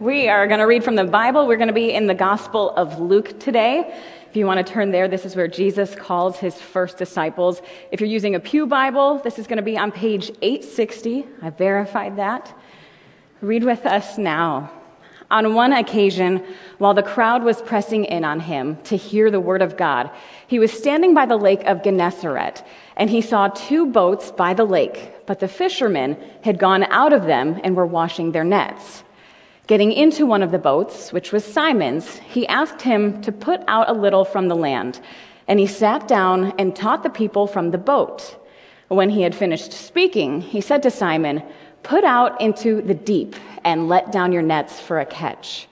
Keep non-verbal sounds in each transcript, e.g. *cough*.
We are going to read from the Bible. We're going to be in the Gospel of Luke today. If you want to turn there, this is where Jesus calls his first disciples. If you're using a Pew Bible, this is going to be on page 860. I verified that. Read with us now. On one occasion, while the crowd was pressing in on him to hear the word of God, he was standing by the lake of Gennesaret, and he saw two boats by the lake, but the fishermen had gone out of them and were washing their nets. Getting into one of the boats, which was Simon's, he asked him to put out a little from the land, and he sat down and taught the people from the boat. When he had finished speaking, he said to Simon, Put out into the deep and let down your nets for a catch.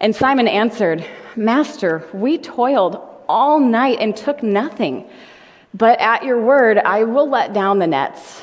And Simon answered, Master, we toiled all night and took nothing. But at your word, I will let down the nets.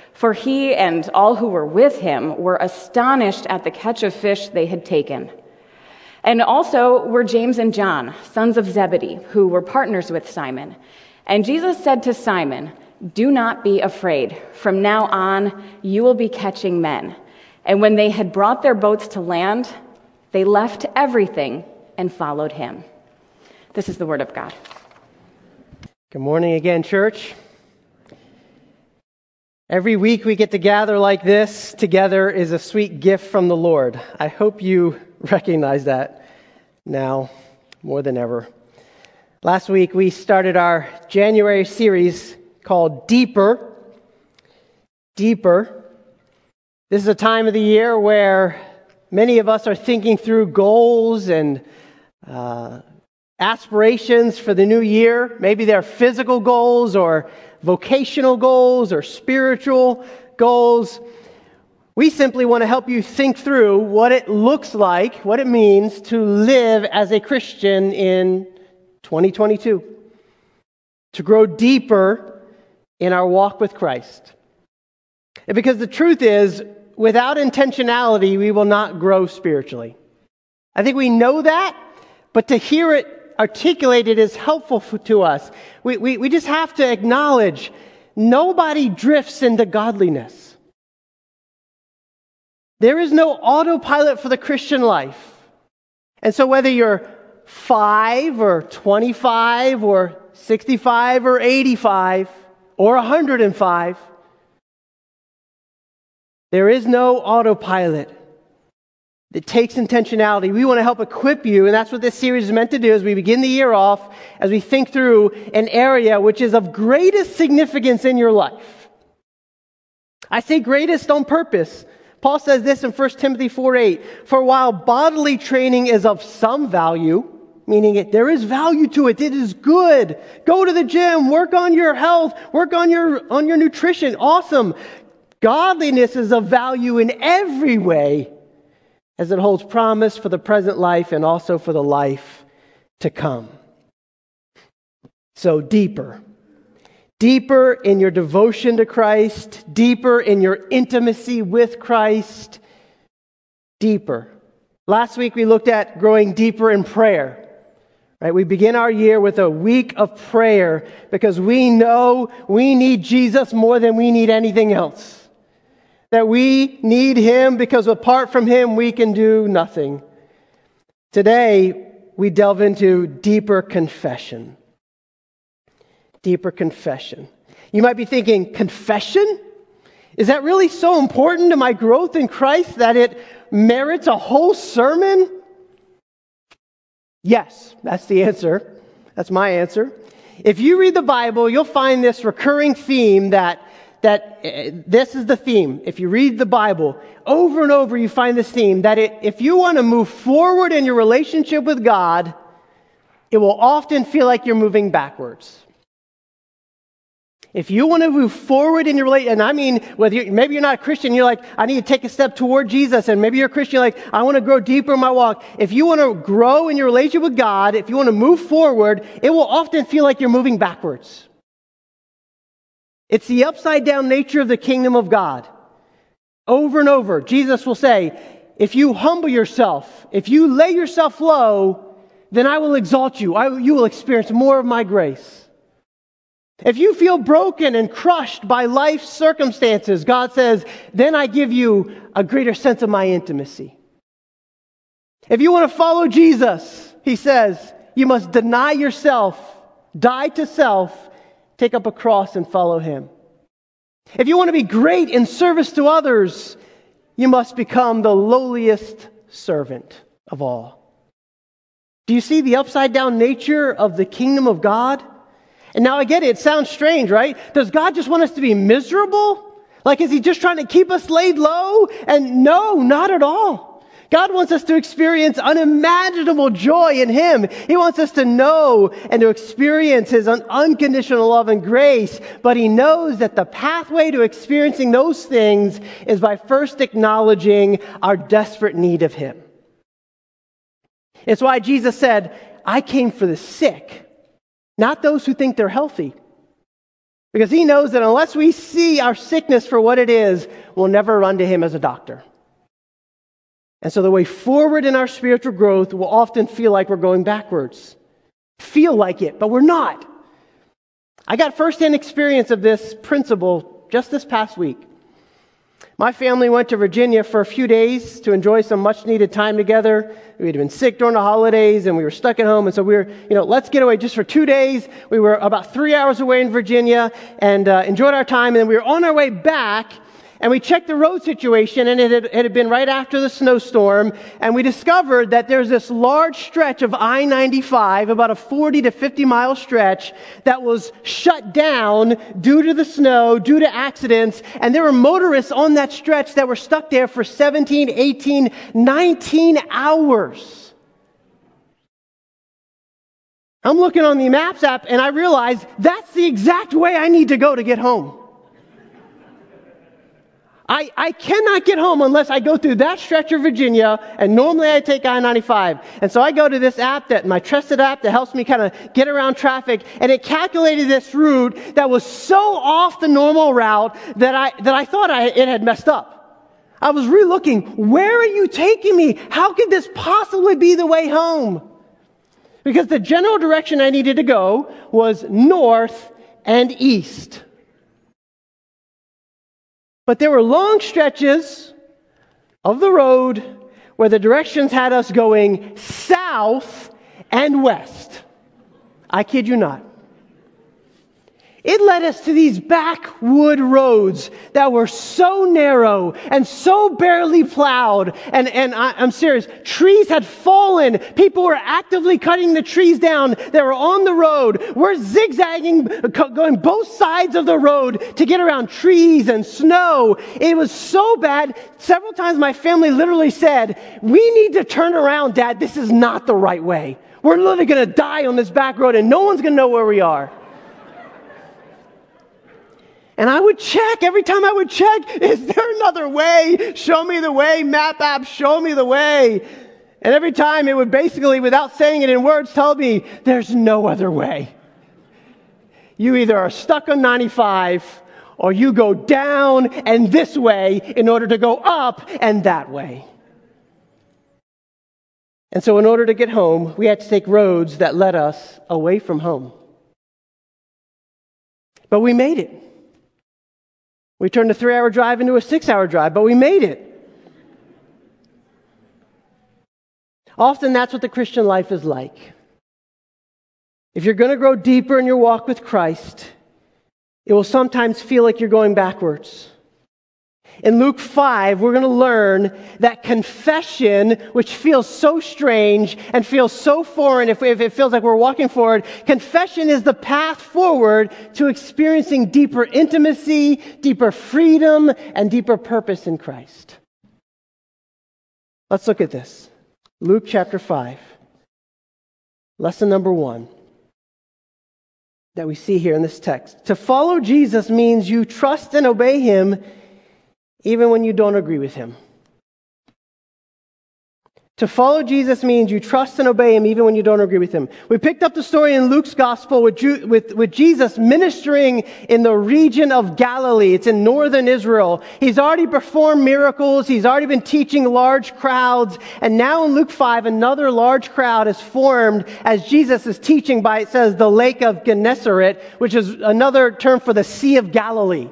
For he and all who were with him were astonished at the catch of fish they had taken. And also were James and John, sons of Zebedee, who were partners with Simon. And Jesus said to Simon, Do not be afraid. From now on, you will be catching men. And when they had brought their boats to land, they left everything and followed him. This is the word of God. Good morning again, church. Every week we get to gather like this together is a sweet gift from the Lord. I hope you *laughs* recognize that now more than ever. Last week we started our January series called Deeper. Deeper. This is a time of the year where many of us are thinking through goals and uh, aspirations for the new year. Maybe they're physical goals or vocational goals or spiritual goals. We simply want to help you think through what it looks like, what it means to live as a Christian in 2022, to grow deeper in our walk with Christ. And because the truth is, without intentionality, we will not grow spiritually. I think we know that, but to hear it articulated is helpful to us. We, we, we just have to acknowledge nobody drifts into godliness. There is no autopilot for the Christian life. And so whether you're 5 or 25 or 65 or 85 or 105, there is no autopilot. It takes intentionality. We want to help equip you, and that's what this series is meant to do as we begin the year off, as we think through an area which is of greatest significance in your life. I say greatest on purpose. Paul says this in 1 Timothy 4 8. For while bodily training is of some value, meaning it, there is value to it, it is good. Go to the gym, work on your health, work on your, on your nutrition. Awesome. Godliness is of value in every way as it holds promise for the present life and also for the life to come. So, deeper. Deeper in your devotion to Christ, deeper in your intimacy with Christ, deeper. Last week we looked at growing deeper in prayer. Right? We begin our year with a week of prayer because we know we need Jesus more than we need anything else that we need Him because apart from Him, we can do nothing. Today, we delve into deeper confession. Deeper confession. You might be thinking, confession? Is that really so important to my growth in Christ that it merits a whole sermon? Yes, that's the answer. That's my answer. If you read the Bible, you'll find this recurring theme that that uh, this is the theme. If you read the Bible over and over, you find this theme that it, if you want to move forward in your relationship with God, it will often feel like you're moving backwards. If you want to move forward in your relationship, and I mean, whether you're, maybe you're not a Christian, you're like, I need to take a step toward Jesus, and maybe you're a Christian, you're like, I want to grow deeper in my walk. If you want to grow in your relationship with God, if you want to move forward, it will often feel like you're moving backwards. It's the upside down nature of the kingdom of God. Over and over, Jesus will say, if you humble yourself, if you lay yourself low, then I will exalt you. I, you will experience more of my grace. If you feel broken and crushed by life's circumstances, God says, then I give you a greater sense of my intimacy. If you want to follow Jesus, he says, you must deny yourself, die to self, take up a cross and follow him. If you want to be great in service to others, you must become the lowliest servant of all. Do you see the upside down nature of the kingdom of God? And now I get it. It sounds strange, right? Does God just want us to be miserable? Like, is he just trying to keep us laid low? And no, not at all. God wants us to experience unimaginable joy in Him. He wants us to know and to experience His unconditional love and grace. But He knows that the pathway to experiencing those things is by first acknowledging our desperate need of Him. It's why Jesus said, I came for the sick not those who think they're healthy. Because he knows that unless we see our sickness for what it is, we'll never run to him as a doctor. And so the way forward in our spiritual growth will often feel like we're going backwards. Feel like it, but we're not. I got firsthand experience of this principle just this past week. My family went to Virginia for a few days to enjoy some much needed time together. We'd been sick during the holidays and we were stuck at home. And so we were, you know, let's get away just for two days. We were about three hours away in Virginia and uh, enjoyed our time. And then we were on our way back and we checked the road situation, and it had, it had, been right after the snowstorm, and we discovered that there's this large stretch of I 95, about a 40 to 50 mile stretch, that was shut down due to the snow, due to accidents, and there were motorists on that stretch that were stuck there for 17, 18, 19 hours. I'm looking on the Maps app, and I realize that's the exact way I need to go to get home. I, I cannot get home unless I go through that stretch of Virginia, and normally I take I 95. And so I go to this app that my trusted app that helps me kind of get around traffic, and it calculated this route that was so off the normal route that I, that I thought I, it had messed up. I was re looking, where are you taking me? How could this possibly be the way home? Because the general direction I needed to go was north and east. But there were long stretches of the road where the directions had us going south and west. I kid you not. It led us to these backwood roads that were so narrow and so barely plowed. And, and I, am serious. Trees had fallen. People were actively cutting the trees down that were on the road. We're zigzagging, going both sides of the road to get around trees and snow. It was so bad. Several times my family literally said, we need to turn around, dad. This is not the right way. We're literally going to die on this back road and no one's going to know where we are. And I would check every time I would check, *laughs* is there another way? Show me the way, map app, show me the way. And every time it would basically, without saying it in words, tell me there's no other way. You either are stuck on 95 or you go down and this way in order to go up and that way. And so, in order to get home, we had to take roads that led us away from home. But we made it. We turned a three hour drive into a six hour drive, but we made it. Often that's what the Christian life is like. If you're going to grow deeper in your walk with Christ, it will sometimes feel like you're going backwards. In Luke 5, we're going to learn that confession, which feels so strange and feels so foreign if, if, it feels like we're walking forward, confession is the path forward to experiencing deeper intimacy, deeper freedom, and deeper purpose in Christ. Let's look at this. Luke chapter 5. Lesson number one that we see here in this text. To follow Jesus means you trust and obey him even when you don't agree with him. To follow Jesus means you trust and obey him even when you don't agree with him. We picked up the story in Luke's gospel with, Ju- with, with, Jesus ministering in the region of Galilee. It's in northern Israel. He's already performed miracles. He's already been teaching large crowds. And now in Luke 5, another large crowd is formed as Jesus is teaching by, it says, the lake of Gennesaret, which is another term for the Sea of Galilee,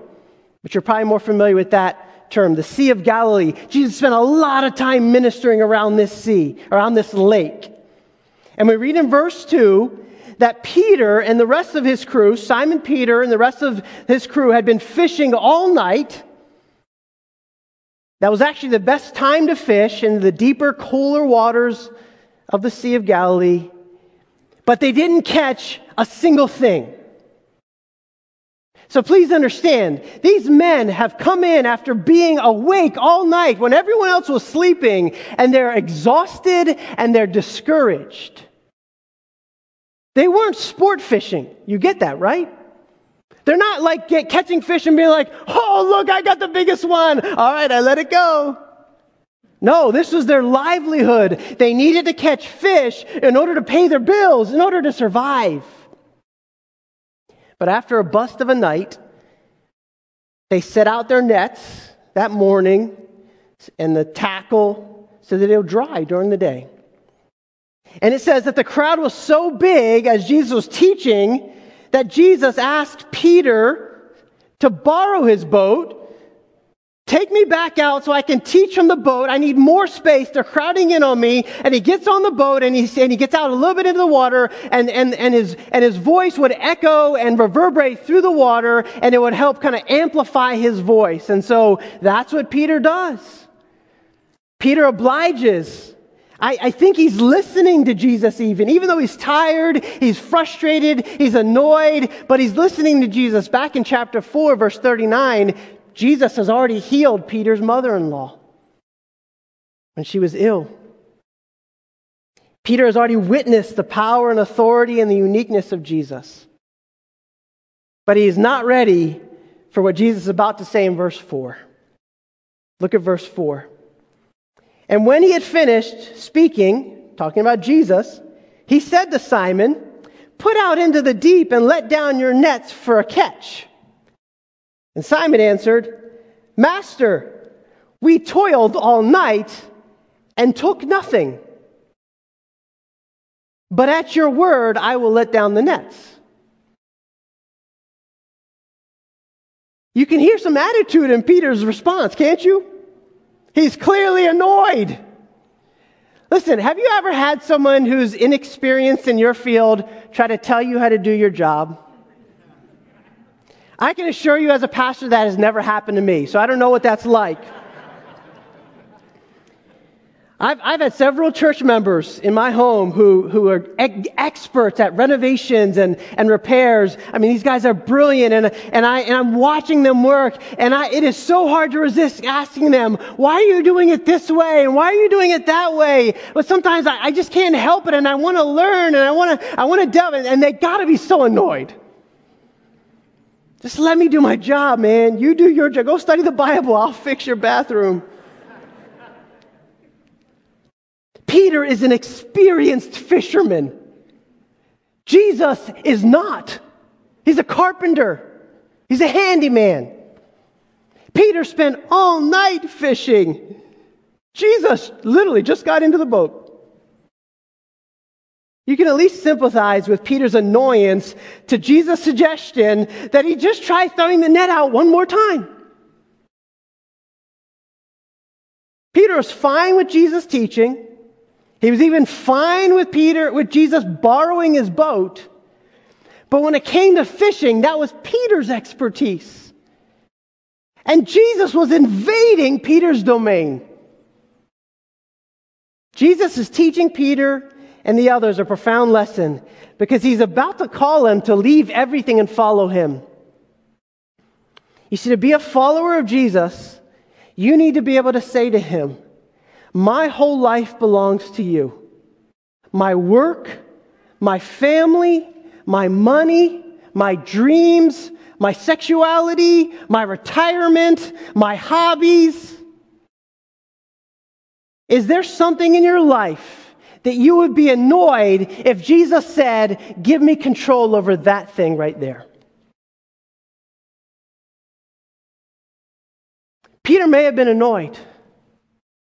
which you're probably more familiar with that term, the Sea of Galilee. Jesus spent a lot of time ministering around this sea, around this lake. And we read in verse 2 that Peter and the rest of his crew, Simon Peter and the rest of his crew, had been fishing all night. That was actually the best time to fish in the deeper, cooler waters of the Sea of Galilee. But they didn't catch a single thing. So please understand, these men have come in after being awake all night when everyone else was sleeping, and they're exhausted and they're discouraged. They weren't sport fishing. You get that, right? They're not like get, catching fish and being like, oh, look, I got the biggest one. All right, I let it go. No, this was their livelihood. They needed to catch fish in order to pay their bills, in order to survive. But after a bust of a night, they set out their nets that morning and the tackle so that it'll dry during the day. And it says that the crowd was so big as Jesus was teaching that Jesus asked Peter to borrow his boat Take me back out so I can teach from the boat. I need more space. They're crowding in on me. And he gets on the boat and he, and he gets out a little bit into the water and, and, and, his, and his voice would echo and reverberate through the water and it would help kind of amplify his voice. And so that's what Peter does. Peter obliges. I, I think he's listening to Jesus even, even though he's tired, he's frustrated, he's annoyed, but he's listening to Jesus. Back in chapter 4, verse 39, Jesus has already healed Peter's mother in law when she was ill. Peter has already witnessed the power and authority and the uniqueness of Jesus. But he is not ready for what Jesus is about to say in verse 4. Look at verse 4. And when he had finished speaking, talking about Jesus, he said to Simon, Put out into the deep and let down your nets for a catch. And Simon answered, Master, we toiled all night and took nothing. But at your word, I will let down the nets. You can hear some attitude in Peter's response, can't you? He's clearly annoyed. Listen, have you ever had someone who's inexperienced in your field try to tell you how to do your job? I can assure you, as a pastor, that has never happened to me, so I don't know what that's like. I've, I've had several church members in my home who, who are experts at renovations and, and repairs. I mean, these guys are brilliant, and, and, I, and I'm watching them work, and I, it is so hard to resist asking them, why are you doing it this way, and why are you doing it that way? But sometimes I, I just can't help it, and I want to learn, and I want to I want to delve, and they got to be so annoyed. Just let me do my job, man. You do your job. Go study the Bible. I'll fix your bathroom. Peter is an experienced fisherman. Jesus is not. He's a carpenter, he's a handyman. Peter spent all night fishing. Jesus literally just got into the boat you can at least sympathize with Peter's annoyance to Jesus' suggestion that he just try throwing the net out one more time. Peter was fine with Jesus' teaching. He was even fine with Peter, with Jesus borrowing his boat. But when it came to fishing, that was Peter's expertise. And Jesus was invading Peter's domain. Jesus is teaching Peter and the others a profound lesson because he's about to call them to leave everything and follow him. You see, to be a follower of Jesus, you need to be able to say to him, My whole life belongs to you. My work, my family, my money, my dreams, my sexuality, my retirement, my hobbies? Is there something in your life that you would be annoyed if Jesus said, Give me control over that thing right there? Peter may have been annoyed.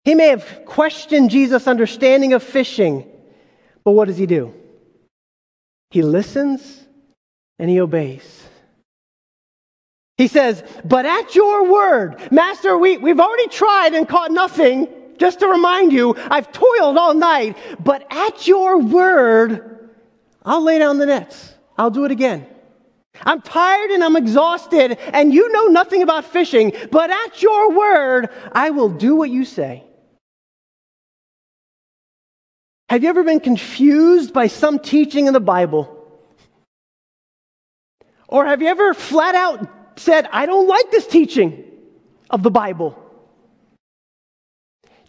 He may have questioned Jesus' understanding of fishing, but what does he do? He listens and he obeys. He says, But at your word, Master, we, we've already tried and caught nothing. Just to remind you, I've toiled all night, but at your word, I'll lay down the nets. I'll do it again. I'm tired and I'm exhausted, and you know nothing about fishing, but at your word, I will do what you say. Have you ever been confused by some teaching in the Bible? Or have you ever flat out said, I don't like this teaching of the Bible?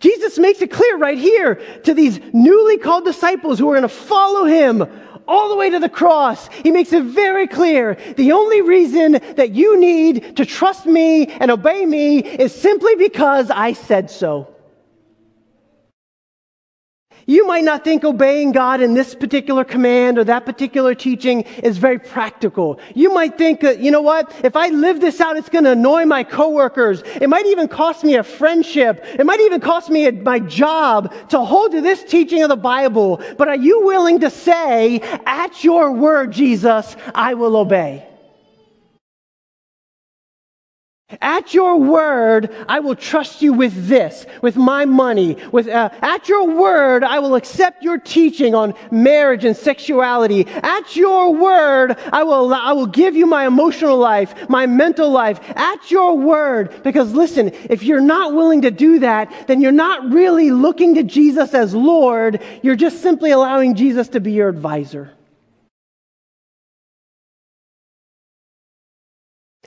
Jesus makes it clear right here to these newly called disciples who are going to follow him all the way to the cross. He makes it very clear the only reason that you need to trust me and obey me is simply because I said so. You might not think obeying God in this particular command or that particular teaching is very practical. You might think, that, you know what? If I live this out, it's going to annoy my coworkers. It might even cost me a friendship. It might even cost me a, my job to hold to this teaching of the Bible. But are you willing to say, at your word, Jesus, I will obey? At your word, I will trust you with this, with my money. With, uh, at your word, I will accept your teaching on marriage and sexuality. At your word, I will, I will give you my emotional life, my mental life. At your word. Because listen, if you're not willing to do that, then you're not really looking to Jesus as Lord. You're just simply allowing Jesus to be your advisor.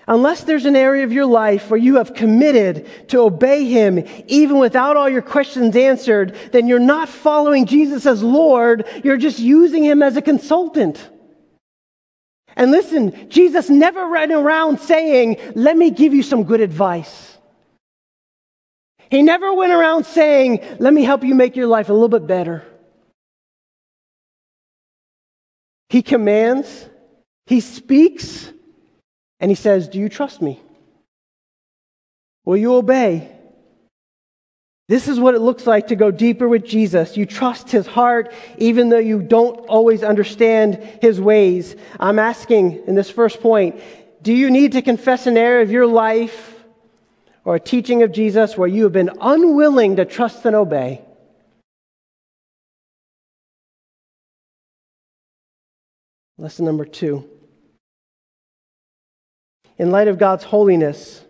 Unless there's an area of your life where you have committed to obey Him, even without all your questions answered, then you're not following Jesus as Lord. You're just using Him as a consultant. And listen, Jesus never ran around saying, let me give you some good advice. He never went around saying, let me help you make your life a little bit better. He commands, He speaks, and he says, Do you trust me? Will you obey? This is what it looks like to go deeper with Jesus. You trust his heart even though you don't always understand his ways. I'm asking in this first point do you need to confess an area of your life or a teaching of Jesus where you have been unwilling to trust and obey? Lesson number two in light of God's holiness,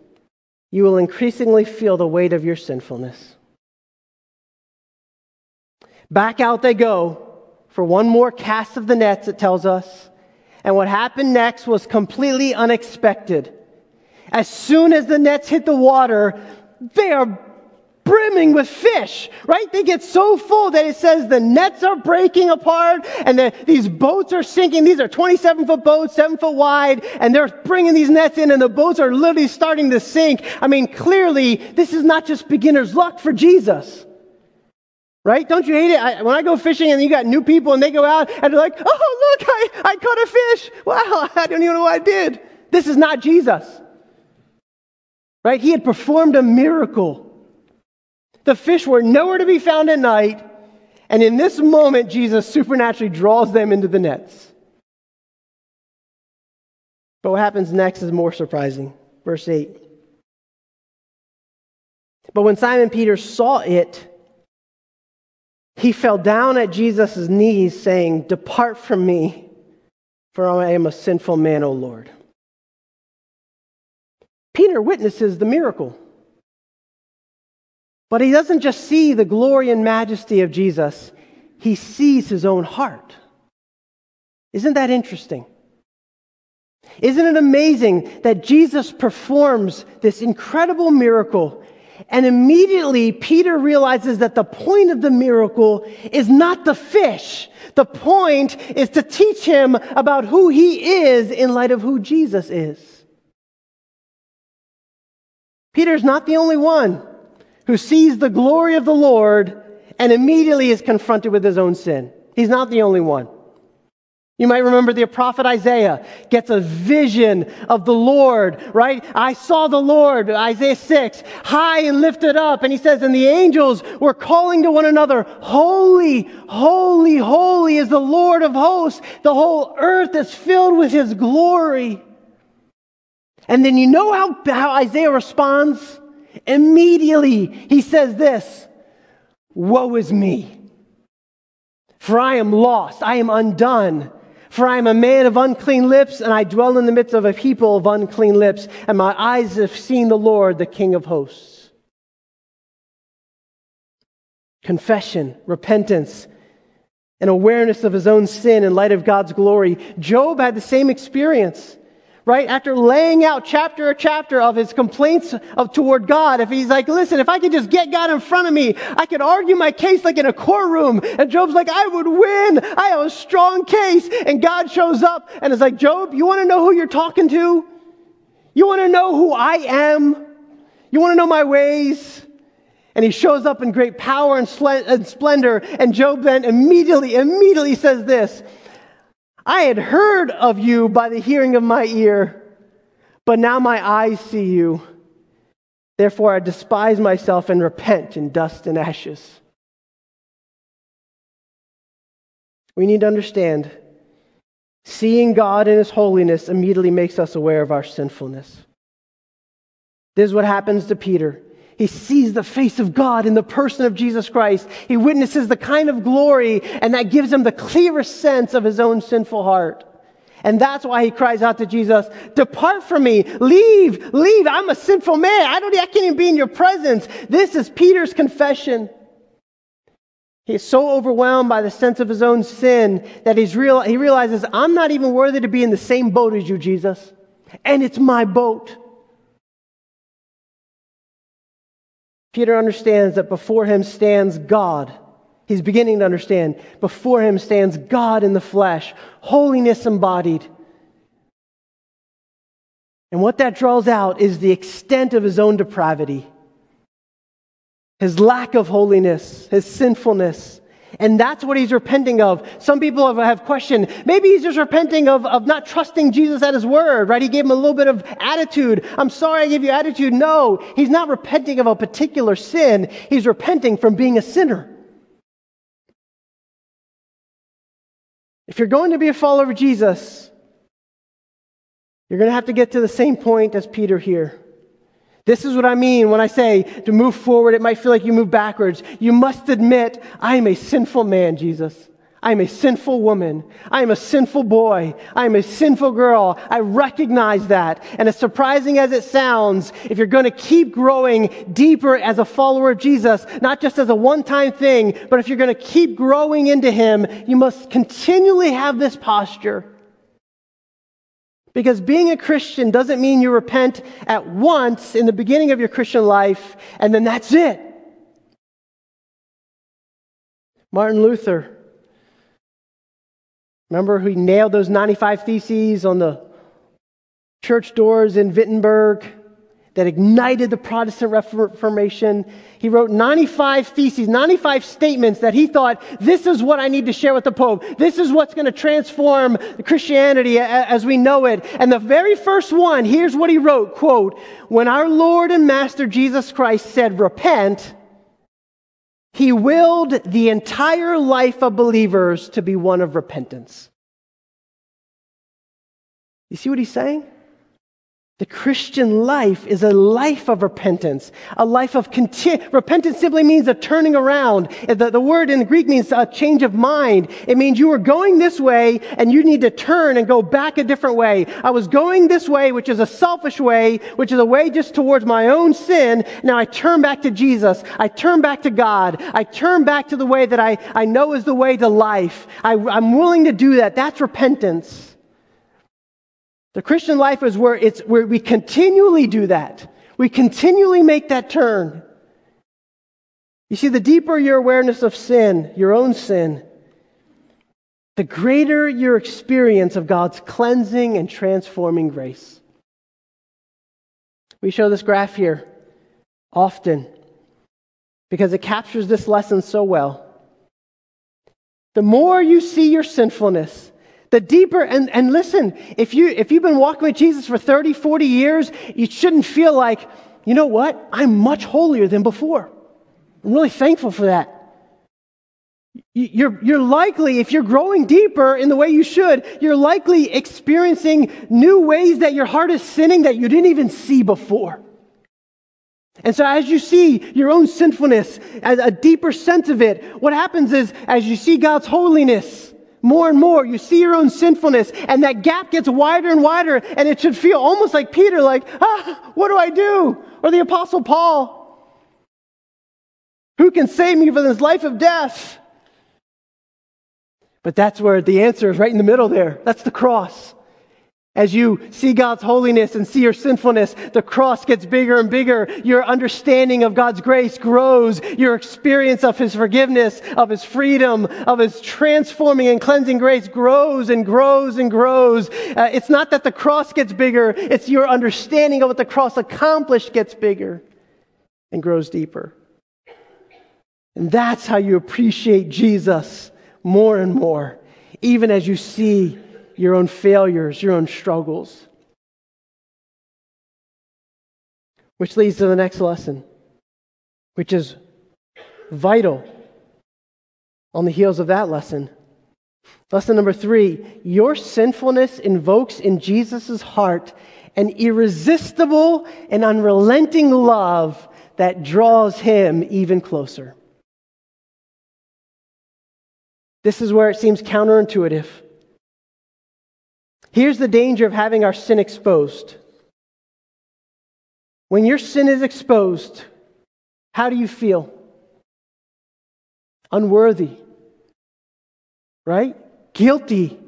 you will increasingly feel the weight of your sinfulness. Back out they go for one more cast of the nets, it tells us. And what happened next was completely unexpected. As soon as the nets hit the water, they are brimming with fish, right? They get so full that it says the nets are breaking apart and the, these boats are sinking. These are 27 foot boats, seven foot wide, and they're bringing these nets in and the boats are literally starting to sink. I mean, clearly, this is not just beginner's luck for Jesus. Right? Don't you hate it? I, when I go fishing and you got new people and they go out and they're like, oh, look, I, I caught a fish. Wow, *laughs* I don't even know what I did. This is not Jesus. Right? He had performed a miracle. The fish were nowhere to be found at night. And in this moment, Jesus supernaturally draws them into the nets. But what happens next is more surprising. Verse 8. But when Simon Peter saw it, he fell down at Jesus' knees, saying, Depart from me, for I am a sinful man, O Lord. Peter witnesses the miracle. But he doesn't just see the glory and majesty of Jesus, he sees his own heart. Isn't that interesting? Isn't it amazing that Jesus performs this incredible miracle And immediately Peter realizes that the point of the miracle is not the fish. The point is to teach him about who he is in light of who Jesus is. Peter's not the only one who sees the glory of the Lord and immediately is confronted with his own sin. He's not the only one. You might remember the prophet Isaiah gets a vision of the Lord, right? I saw the Lord, Isaiah 6, high and lifted up. And he says, and the angels were calling to one another, holy, holy, holy is the Lord of hosts. The whole earth is filled with his glory. And then you know how, how Isaiah responds? Immediately he says this, woe is me. For I am lost. I am undone. For I am a man of unclean lips, and I dwell in the midst of a people of unclean lips, and my eyes have seen the Lord, the King of hosts. Confession, repentance, and awareness of his own sin in light of God's glory. Job had the same experience right? After laying out chapter or chapter of his complaints of, toward God, if he's like, listen, if I could just get God in front of me, I could argue my case like in a courtroom. And Job's like, I would win. I have a strong case. And God shows up and is like, Job, you want to know who you're talking to? You want to know who I am? You want to know my ways? And he shows up in great power and splendor. And Job then immediately, immediately says this I had heard of you by the hearing of my ear, but now my eyes see you. Therefore, I despise myself and repent in dust and ashes. We need to understand seeing God in His holiness immediately makes us aware of our sinfulness. This is what happens to Peter. He sees the face of God in the person of Jesus Christ. He witnesses the kind of glory, and that gives him the clearest sense of his own sinful heart. And that's why he cries out to Jesus, Depart from me, leave, leave. I'm a sinful man. I don't I can't even be in your presence. This is Peter's confession. He is so overwhelmed by the sense of his own sin that he's real, he realizes, I'm not even worthy to be in the same boat as you, Jesus. And it's my boat. Peter understands that before him stands God. He's beginning to understand. Before him stands God in the flesh, holiness embodied. And what that draws out is the extent of his own depravity, his lack of holiness, his sinfulness. And that's what he's repenting of. Some people have, questioned, maybe he's just repenting of, of not trusting Jesus at his word, right? He gave him a little bit of attitude. I'm sorry I gave you attitude. No, he's not repenting of a particular sin. He's repenting from being a sinner. If you're going to be a follower of Jesus, you're going to have to get to the same point as Peter here. This is what I mean when I say to move forward, it might feel like you move backwards. You must admit, I am a sinful man, Jesus. I am a sinful woman. I am a sinful boy. I am a sinful girl. I recognize that. And as surprising as it sounds, if you're going to keep growing deeper as a follower of Jesus, not just as a one-time thing, but if you're going to keep growing into Him, you must continually have this posture. Because being a Christian doesn't mean you repent at once in the beginning of your Christian life and then that's it. Martin Luther, remember he nailed those 95 theses on the church doors in Wittenberg? That ignited the Protestant Reformation. He wrote 95 theses, 95 statements that he thought, this is what I need to share with the Pope. This is what's going to transform Christianity as we know it. And the very first one, here's what he wrote, quote, when our Lord and Master Jesus Christ said, repent, he willed the entire life of believers to be one of repentance. You see what he's saying? The Christian life is a life of repentance, a life of repentance simply means a turning around. The, the word in the Greek means a change of mind. It means you were going this way and you need to turn and go back a different way. I was going this way, which is a selfish way, which is a way just towards my own sin. Now I turn back to Jesus. I turn back to God. I turn back to the way that I, I know is the way to life. I, I'm willing to do that. That's repentance. The Christian life is where, it's, where we continually do that. We continually make that turn. You see, the deeper your awareness of sin, your own sin, the greater your experience of God's cleansing and transforming grace. We show this graph here often because it captures this lesson so well. The more you see your sinfulness, the deeper, and, and listen, if, you, if you've been walking with Jesus for 30, 40 years, you shouldn't feel like, you know what? I'm much holier than before. I'm really thankful for that. You're, you're likely, if you're growing deeper in the way you should, you're likely experiencing new ways that your heart is sinning that you didn't even see before. And so, as you see your own sinfulness, as a deeper sense of it, what happens is, as you see God's holiness more and more, you see your own sinfulness, and that gap gets wider and wider, and it should feel almost like Peter, like, ah, what do I do? Or the Apostle Paul, who can save me from this life of death? But that's where the answer is right in the middle there. That's the cross. As you see God's holiness and see your sinfulness, the cross gets bigger and bigger. Your understanding of God's grace grows. Your experience of His forgiveness, of His freedom, of His transforming and cleansing grace grows and grows and grows. Uh, it's not that the cross gets bigger, it's your understanding of what the cross accomplished gets bigger and grows deeper. And that's how you appreciate Jesus more and more, even as you see your own failures, your own struggles. Which leads to the next lesson, which is vital on the heels of that lesson. Lesson number three your sinfulness invokes in Jesus' heart an irresistible and unrelenting love that draws him even closer. This is where it seems counterintuitive. Here's the danger of having our sin exposed. When your sin is exposed, how do you feel? Unworthy, right? Guilty.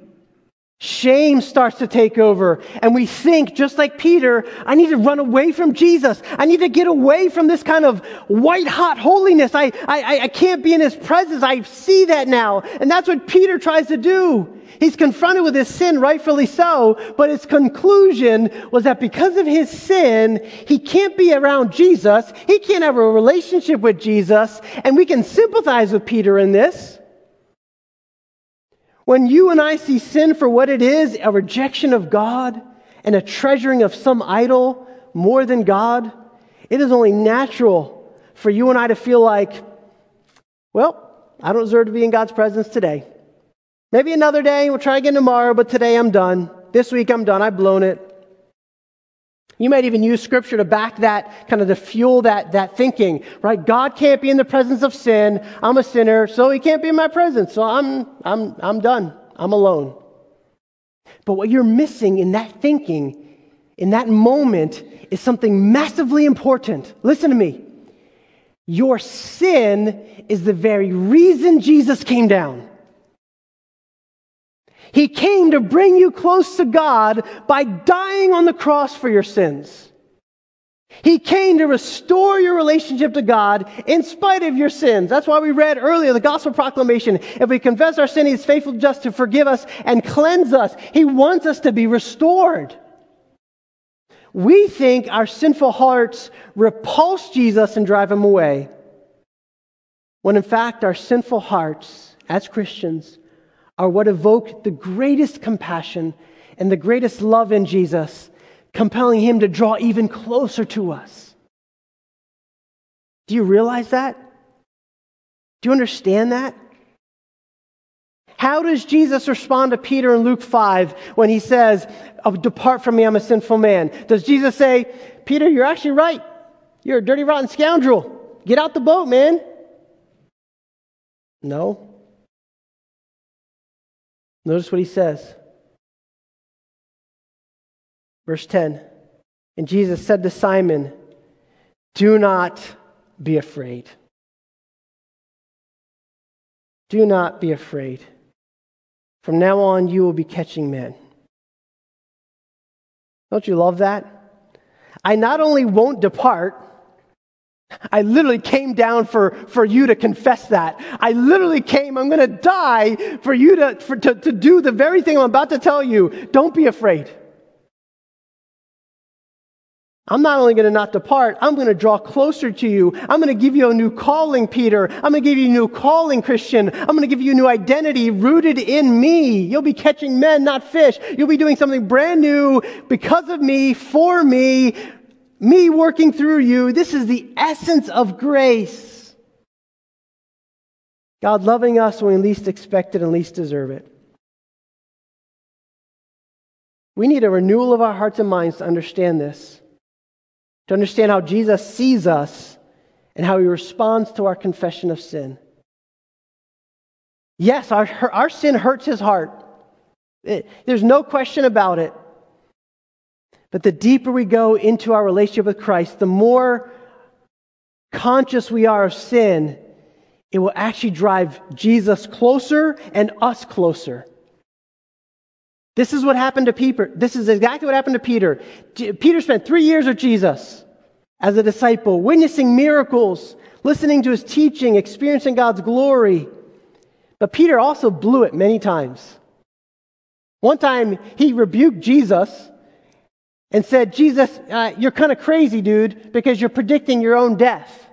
Shame starts to take over, and we think, just like Peter, I need to run away from Jesus. I need to get away from this kind of white hot holiness. I, I, I can't be in his presence. I see that now. And that's what Peter tries to do. He's confronted with his sin, rightfully so, but his conclusion was that because of his sin, he can't be around Jesus. He can't have a relationship with Jesus. And we can sympathize with Peter in this. When you and I see sin for what it is, a rejection of God and a treasuring of some idol more than God, it is only natural for you and I to feel like, well, I don't deserve to be in God's presence today. Maybe another day, we'll try again tomorrow, but today I'm done. This week I'm done. I've blown it. You might even use scripture to back that, kind of to fuel that, that thinking, right? God can't be in the presence of sin. I'm a sinner, so he can't be in my presence. So I'm, I'm, I'm done. I'm alone. But what you're missing in that thinking, in that moment, is something massively important. Listen to me. Your sin is the very reason Jesus came down. He came to bring you close to God by dying on the cross for your sins. He came to restore your relationship to God in spite of your sins. That's why we read earlier the gospel proclamation. If we confess our sin, He's faithful just to forgive us and cleanse us. He wants us to be restored. We think our sinful hearts repulse Jesus and drive Him away, when in fact our sinful hearts, as Christians, are what evoke the greatest compassion and the greatest love in Jesus, compelling him to draw even closer to us. Do you realize that? Do you understand that? How does Jesus respond to Peter in Luke 5 when he says, oh, Depart from me, I'm a sinful man? Does Jesus say, Peter, you're actually right. You're a dirty, rotten scoundrel. Get out the boat, man. No. Notice what he says. Verse 10 And Jesus said to Simon, Do not be afraid. Do not be afraid. From now on, you will be catching men. Don't you love that? I not only won't depart, I literally came down for, for you to confess that. I literally came, I'm going to die for you to, for, to, to do the very thing I'm about to tell you. Don't be afraid. I'm not only going to not depart, I'm going to draw closer to you. I'm going to give you a new calling, Peter. I'm going to give you a new calling, Christian. I'm going to give you a new identity rooted in me. You'll be catching men, not fish. You'll be doing something brand new because of me, for me, me working through you. This is the essence of grace. God loving us when we least expect it and least deserve it. We need a renewal of our hearts and minds to understand this to understand how Jesus sees us and how he responds to our confession of sin. Yes, our, our sin hurts his heart. It, there's no question about it. But the deeper we go into our relationship with Christ, the more conscious we are of sin, it will actually drive Jesus closer and us closer. This is what happened to Peter. This is exactly what happened to Peter. Peter spent three years with Jesus as a disciple, witnessing miracles, listening to his teaching, experiencing God's glory. But Peter also blew it many times. One time he rebuked Jesus and said, Jesus, uh, you're kind of crazy, dude, because you're predicting your own death.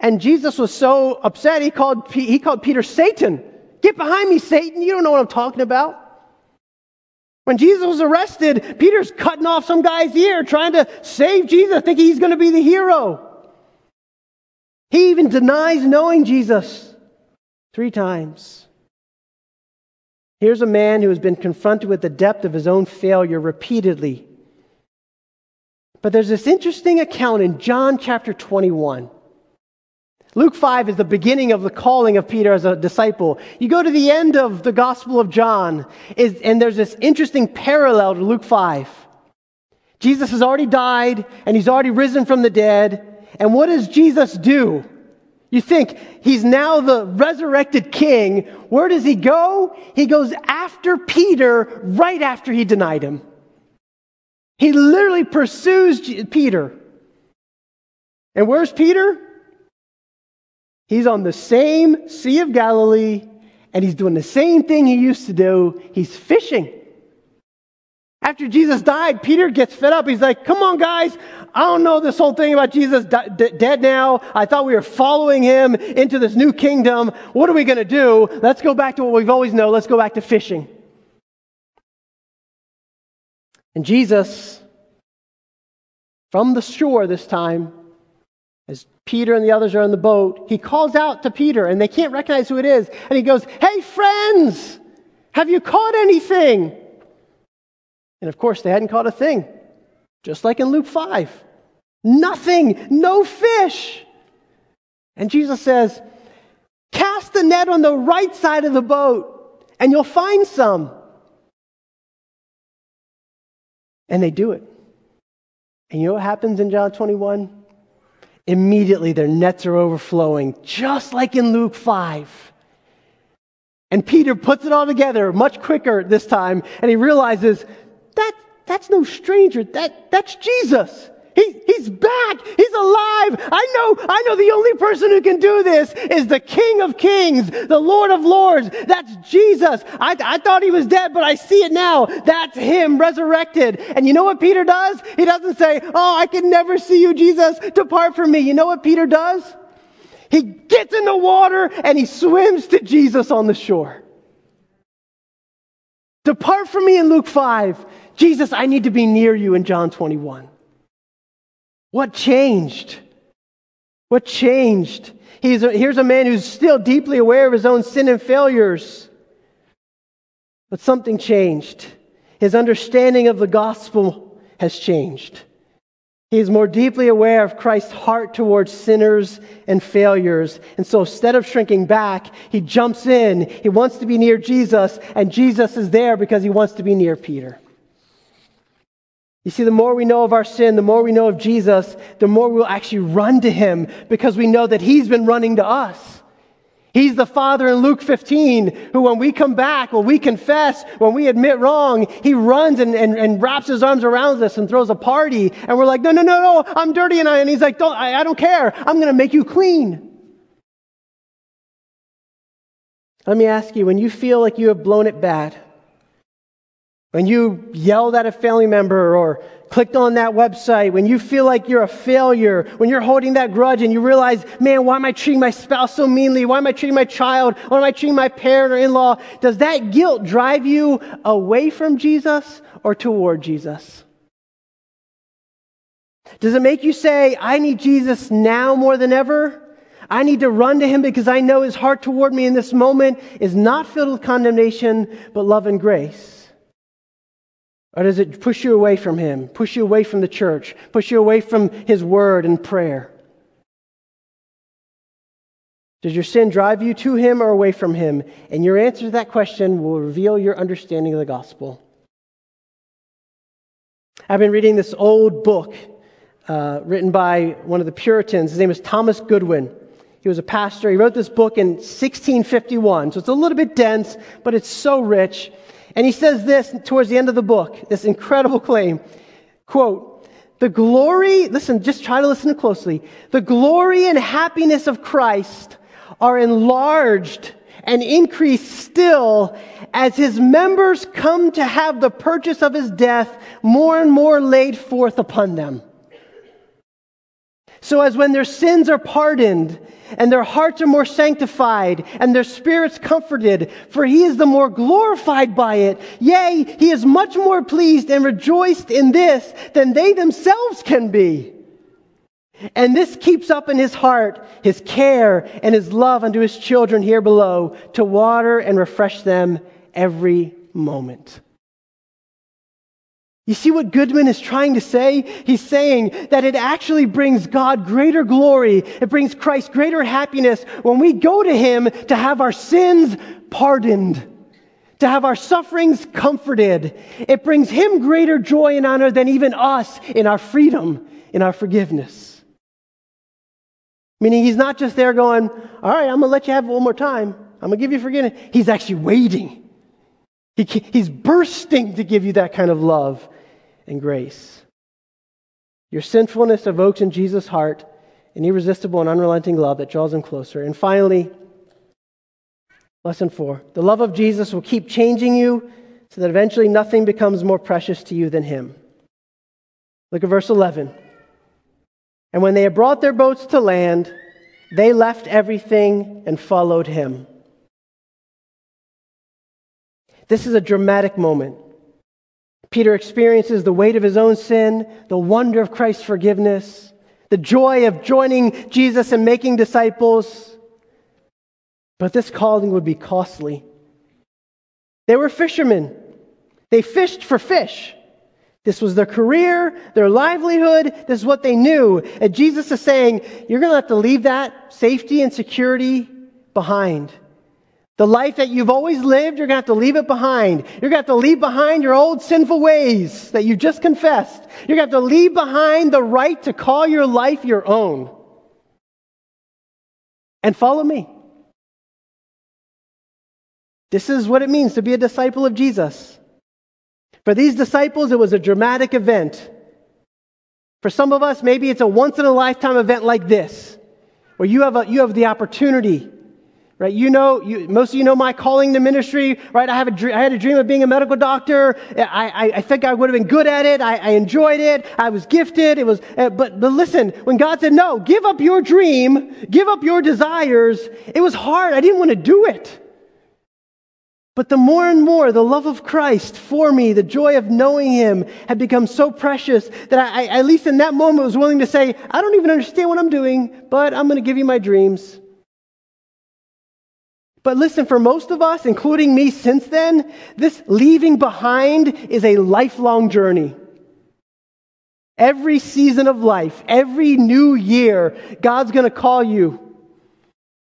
And Jesus was so upset, he called, he called Peter Satan. Get behind me, Satan. You don't know what I'm talking about. When Jesus was arrested, Peter's cutting off some guy's ear, trying to save Jesus, thinking he's going to be the hero. He even denies knowing Jesus three times. Here's a man who has been confronted with the depth of his own failure repeatedly. But there's this interesting account in John chapter 21 Luke 5 is the beginning of the calling of Peter as a disciple. You go to the end of the Gospel of John, and there's this interesting parallel to Luke 5. Jesus has already died, and he's already risen from the dead. And what does Jesus do? You think he's now the resurrected king. Where does he go? He goes after Peter right after he denied him. He literally pursues Peter. And where's Peter? He's on the same Sea of Galilee and he's doing the same thing he used to do. He's fishing. After Jesus died, Peter gets fed up. He's like, Come on, guys. I don't know this whole thing about Jesus d- dead now. I thought we were following him into this new kingdom. What are we going to do? Let's go back to what we've always known. Let's go back to fishing. And Jesus, from the shore this time, as Peter and the others are on the boat, he calls out to Peter and they can't recognize who it is. And he goes, Hey, friends, have you caught anything? And of course, they hadn't caught a thing, just like in Luke 5. Nothing, no fish. And Jesus says, Cast the net on the right side of the boat and you'll find some. And they do it. And you know what happens in John 21? immediately their nets are overflowing, just like in Luke 5. And Peter puts it all together much quicker this time, and he realizes that that's no stranger. That, that's Jesus. He, he's back. He's alive. I know, I know the only person who can do this is the King of Kings, the Lord of Lords. That's Jesus. I, I thought he was dead, but I see it now. That's him resurrected. And you know what Peter does? He doesn't say, Oh, I can never see you, Jesus. Depart from me. You know what Peter does? He gets in the water and he swims to Jesus on the shore. Depart from me in Luke 5. Jesus, I need to be near you in John 21. What changed? What changed? He's a, here's a man who's still deeply aware of his own sin and failures. But something changed. His understanding of the gospel has changed. He is more deeply aware of Christ's heart towards sinners and failures. And so instead of shrinking back, he jumps in. He wants to be near Jesus, and Jesus is there because he wants to be near Peter. You see, the more we know of our sin, the more we know of Jesus, the more we'll actually run to him because we know that he's been running to us. He's the Father in Luke 15 who, when we come back, when we confess, when we admit wrong, He runs and, and, and wraps His arms around us and throws a party. And we're like, no, no, no, no, I'm dirty. And, I, and He's like, don't, I, I don't care. I'm going to make you clean. Let me ask you when you feel like you have blown it bad, when you yelled at a family member or clicked on that website, when you feel like you're a failure, when you're holding that grudge and you realize, man, why am I treating my spouse so meanly? Why am I treating my child? Why am I treating my parent or in law? Does that guilt drive you away from Jesus or toward Jesus? Does it make you say, I need Jesus now more than ever? I need to run to him because I know his heart toward me in this moment is not filled with condemnation, but love and grace. Or does it push you away from Him, push you away from the church, push you away from His word and prayer? Does your sin drive you to Him or away from Him? And your answer to that question will reveal your understanding of the gospel. I've been reading this old book uh, written by one of the Puritans. His name is Thomas Goodwin. He was a pastor. He wrote this book in 1651, so it's a little bit dense, but it's so rich. And he says this towards the end of the book, this incredible claim. Quote, the glory, listen, just try to listen closely. The glory and happiness of Christ are enlarged and increased still as his members come to have the purchase of his death more and more laid forth upon them. So as when their sins are pardoned and their hearts are more sanctified and their spirits comforted, for he is the more glorified by it. Yea, he is much more pleased and rejoiced in this than they themselves can be. And this keeps up in his heart his care and his love unto his children here below to water and refresh them every moment. You see what Goodwin is trying to say? He's saying that it actually brings God greater glory. It brings Christ greater happiness when we go to Him to have our sins pardoned, to have our sufferings comforted. It brings Him greater joy and honor than even us in our freedom, in our forgiveness. Meaning He's not just there going, all right, I'm going to let you have it one more time. I'm going to give you forgiveness. He's actually waiting. He, he's bursting to give you that kind of love and grace. Your sinfulness evokes in Jesus' heart an irresistible and unrelenting love that draws him closer. And finally, lesson four the love of Jesus will keep changing you so that eventually nothing becomes more precious to you than him. Look at verse 11. And when they had brought their boats to land, they left everything and followed him. This is a dramatic moment. Peter experiences the weight of his own sin, the wonder of Christ's forgiveness, the joy of joining Jesus and making disciples. But this calling would be costly. They were fishermen. They fished for fish. This was their career, their livelihood. This is what they knew. And Jesus is saying, You're going to have to leave that safety and security behind. The life that you've always lived, you're going to have to leave it behind. You're going to have to leave behind your old sinful ways that you just confessed. You're going to have to leave behind the right to call your life your own. And follow me. This is what it means to be a disciple of Jesus. For these disciples, it was a dramatic event. For some of us, maybe it's a once in a lifetime event like this, where you have, a, you have the opportunity right? You know, you, most of you know my calling to ministry, right? I, have a I had a dream of being a medical doctor. I, I, I think I would have been good at it. I, I enjoyed it. I was gifted. It was, uh, but, but listen, when God said, no, give up your dream, give up your desires, it was hard. I didn't want to do it. But the more and more the love of Christ for me, the joy of knowing Him had become so precious that I, I at least in that moment, was willing to say, I don't even understand what I'm doing, but I'm going to give you my dreams. But listen, for most of us, including me since then, this leaving behind is a lifelong journey. Every season of life, every new year, God's going to call you.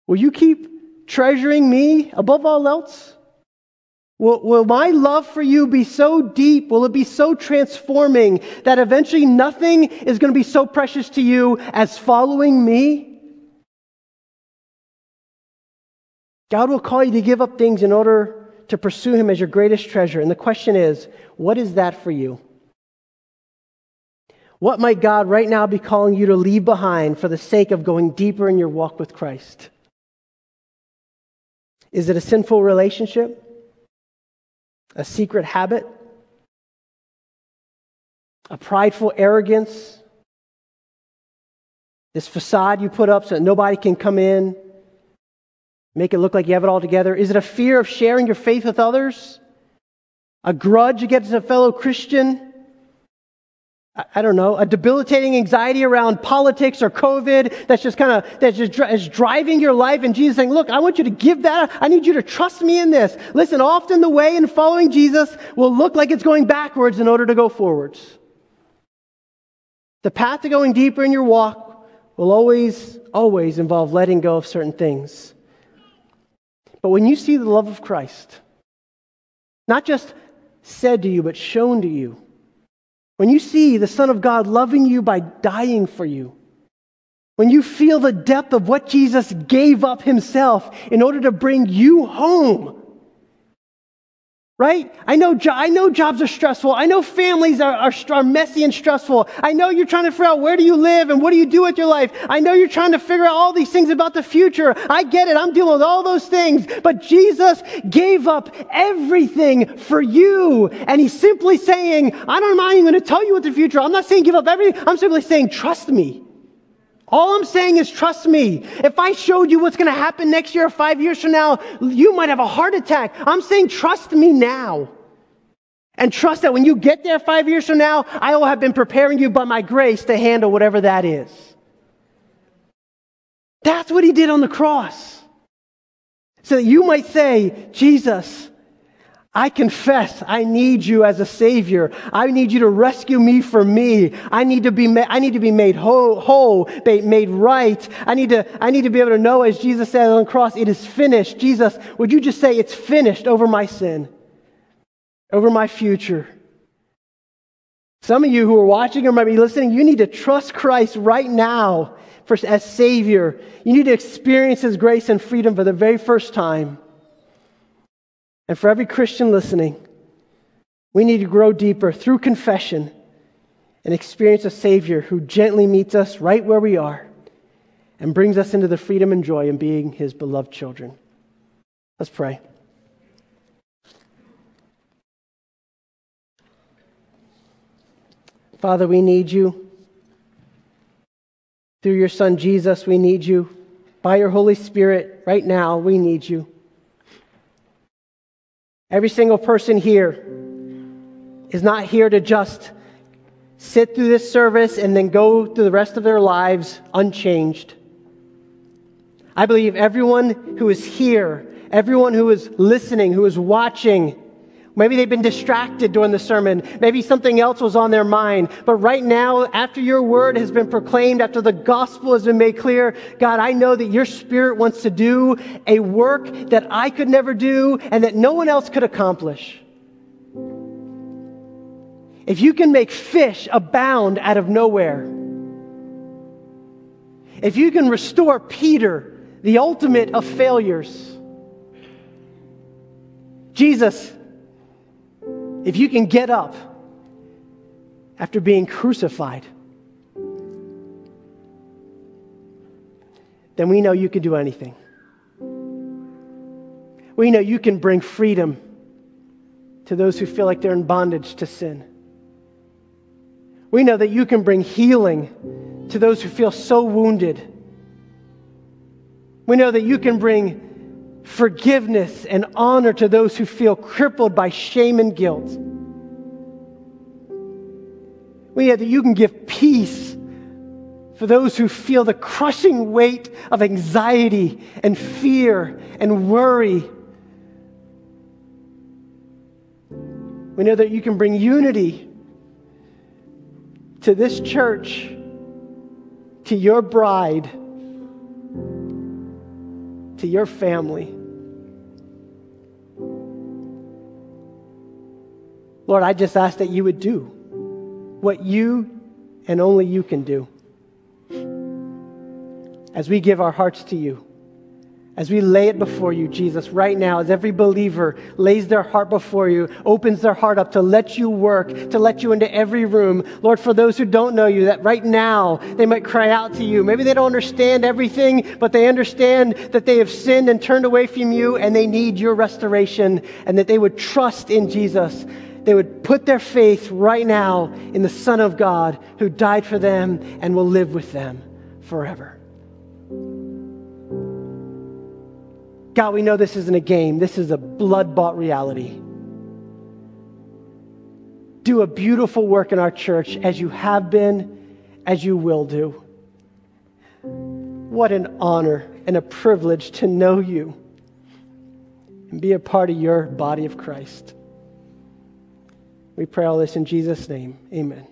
Will you keep treasuring me above all else? Will, will my love for you be so deep? Will it be so transforming that eventually nothing is going to be so precious to you as following me? God will call you to give up things in order to pursue Him as your greatest treasure. And the question is, what is that for you? What might God right now be calling you to leave behind for the sake of going deeper in your walk with Christ? Is it a sinful relationship? A secret habit? A prideful arrogance? This facade you put up so that nobody can come in? Make it look like you have it all together? Is it a fear of sharing your faith with others? A grudge against a fellow Christian? I don't know, a debilitating anxiety around politics or COVID that's just kind of, that's just is driving your life. And Jesus saying, look, I want you to give that. Up. I need you to trust me in this. Listen, often the way in following Jesus will look like it's going backwards in order to go forwards. The path to going deeper in your walk will always, always involve letting go of certain things. But when you see the love of Christ, not just said to you, but shown to you, when you see the Son of God loving you by dying for you, when you feel the depth of what Jesus gave up himself in order to bring you home, right? I know, jo- I know jobs are stressful. I know families are, are, are messy and stressful. I know you're trying to figure out where do you live and what do you do with your life. I know you're trying to figure out all these things about the future. I get it. I'm dealing with all those things. But Jesus gave up everything for you. And he's simply saying, I don't, I'm not even going to tell you what the future. I'm not saying give up everything. I'm simply saying, trust me. All I'm saying is trust me. If I showed you what's going to happen next year or five years from now, you might have a heart attack. I'm saying trust me now. And trust that when you get there five years from now, I will have been preparing you by my grace to handle whatever that is. That's what he did on the cross. So that you might say, Jesus, I confess I need you as a savior. I need you to rescue me from me. I need to be, ma- I need to be made whole, whole, made right. I need to, I need to be able to know as Jesus said on the cross, it is finished. Jesus, would you just say it's finished over my sin, over my future? Some of you who are watching or might be listening, you need to trust Christ right now for, as Savior. You need to experience His grace and freedom for the very first time. And for every Christian listening, we need to grow deeper through confession and experience a Savior who gently meets us right where we are and brings us into the freedom and joy in being His beloved children. Let's pray. Father, we need you. Through your Son Jesus, we need you. By your Holy Spirit, right now, we need you. Every single person here is not here to just sit through this service and then go through the rest of their lives unchanged. I believe everyone who is here, everyone who is listening, who is watching, Maybe they've been distracted during the sermon. Maybe something else was on their mind. But right now, after your word has been proclaimed, after the gospel has been made clear, God, I know that your spirit wants to do a work that I could never do and that no one else could accomplish. If you can make fish abound out of nowhere, if you can restore Peter, the ultimate of failures, Jesus, if you can get up after being crucified, then we know you can do anything. We know you can bring freedom to those who feel like they're in bondage to sin. We know that you can bring healing to those who feel so wounded. We know that you can bring forgiveness and honor to those who feel crippled by shame and guilt. We know that you can give peace for those who feel the crushing weight of anxiety and fear and worry. We know that you can bring unity to this church, to your bride to your family. Lord, I just ask that you would do what you and only you can do. As we give our hearts to you, as we lay it before you, Jesus, right now, as every believer lays their heart before you, opens their heart up to let you work, to let you into every room. Lord, for those who don't know you, that right now they might cry out to you. Maybe they don't understand everything, but they understand that they have sinned and turned away from you and they need your restoration and that they would trust in Jesus. They would put their faith right now in the Son of God who died for them and will live with them forever. God, we know this isn't a game, this is a blood bought reality. Do a beautiful work in our church as you have been, as you will do. What an honor and a privilege to know you and be a part of your body of Christ. We pray all this in Jesus' name. Amen.